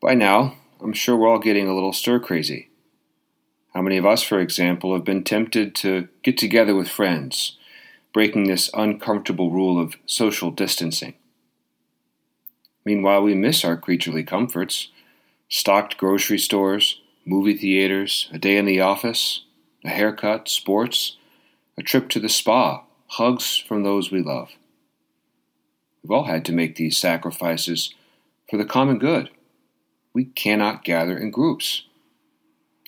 By now, I'm sure we're all getting a little stir crazy. How many of us, for example, have been tempted to get together with friends, breaking this uncomfortable rule of social distancing? Meanwhile, we miss our creaturely comforts stocked grocery stores, movie theaters, a day in the office, a haircut, sports, a trip to the spa, hugs from those we love. We've all had to make these sacrifices for the common good. We cannot gather in groups.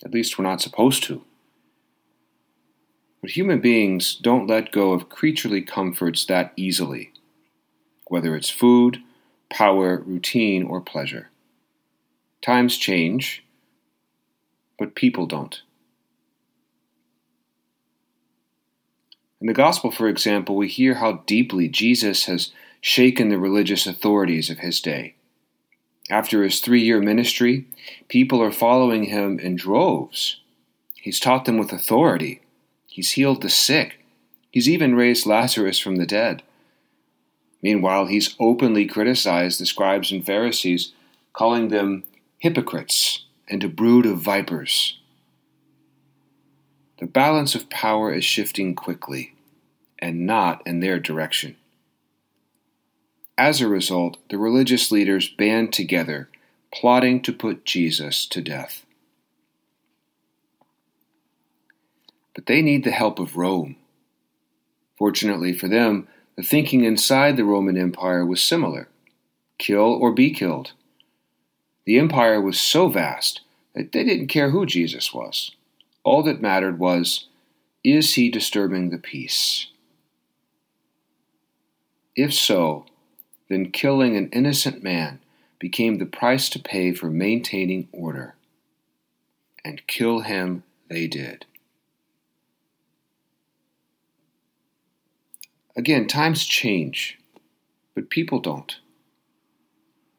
At least we're not supposed to. But human beings don't let go of creaturely comforts that easily, whether it's food, power, routine, or pleasure. Times change, but people don't. In the Gospel, for example, we hear how deeply Jesus has shaken the religious authorities of his day. After his three year ministry, people are following him in droves. He's taught them with authority. He's healed the sick. He's even raised Lazarus from the dead. Meanwhile, he's openly criticized the scribes and Pharisees, calling them hypocrites and a brood of vipers. The balance of power is shifting quickly, and not in their direction. As a result, the religious leaders band together, plotting to put Jesus to death. But they need the help of Rome. Fortunately for them, the thinking inside the Roman Empire was similar kill or be killed. The empire was so vast that they didn't care who Jesus was. All that mattered was is he disturbing the peace? If so, then killing an innocent man became the price to pay for maintaining order. And kill him they did. Again, times change, but people don't.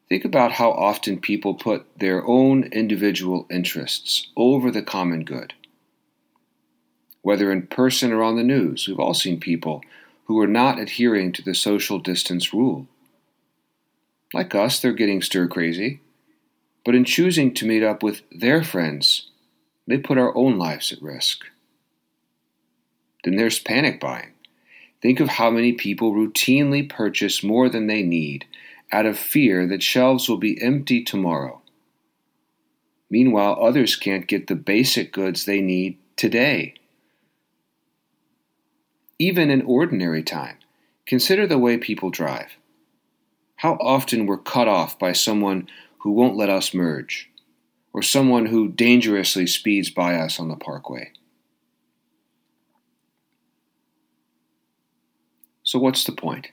Think about how often people put their own individual interests over the common good. Whether in person or on the news, we've all seen people who are not adhering to the social distance rule. Like us, they're getting stir crazy, but in choosing to meet up with their friends, they put our own lives at risk. Then there's panic buying. Think of how many people routinely purchase more than they need out of fear that shelves will be empty tomorrow. Meanwhile, others can't get the basic goods they need today. Even in ordinary time, consider the way people drive. How often we're cut off by someone who won't let us merge, or someone who dangerously speeds by us on the parkway. So, what's the point?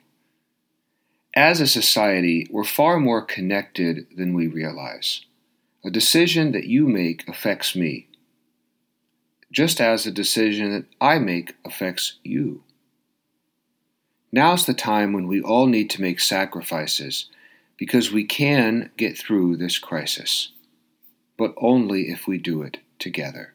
As a society, we're far more connected than we realize. A decision that you make affects me, just as a decision that I make affects you. Now's the time when we all need to make sacrifices because we can get through this crisis, but only if we do it together.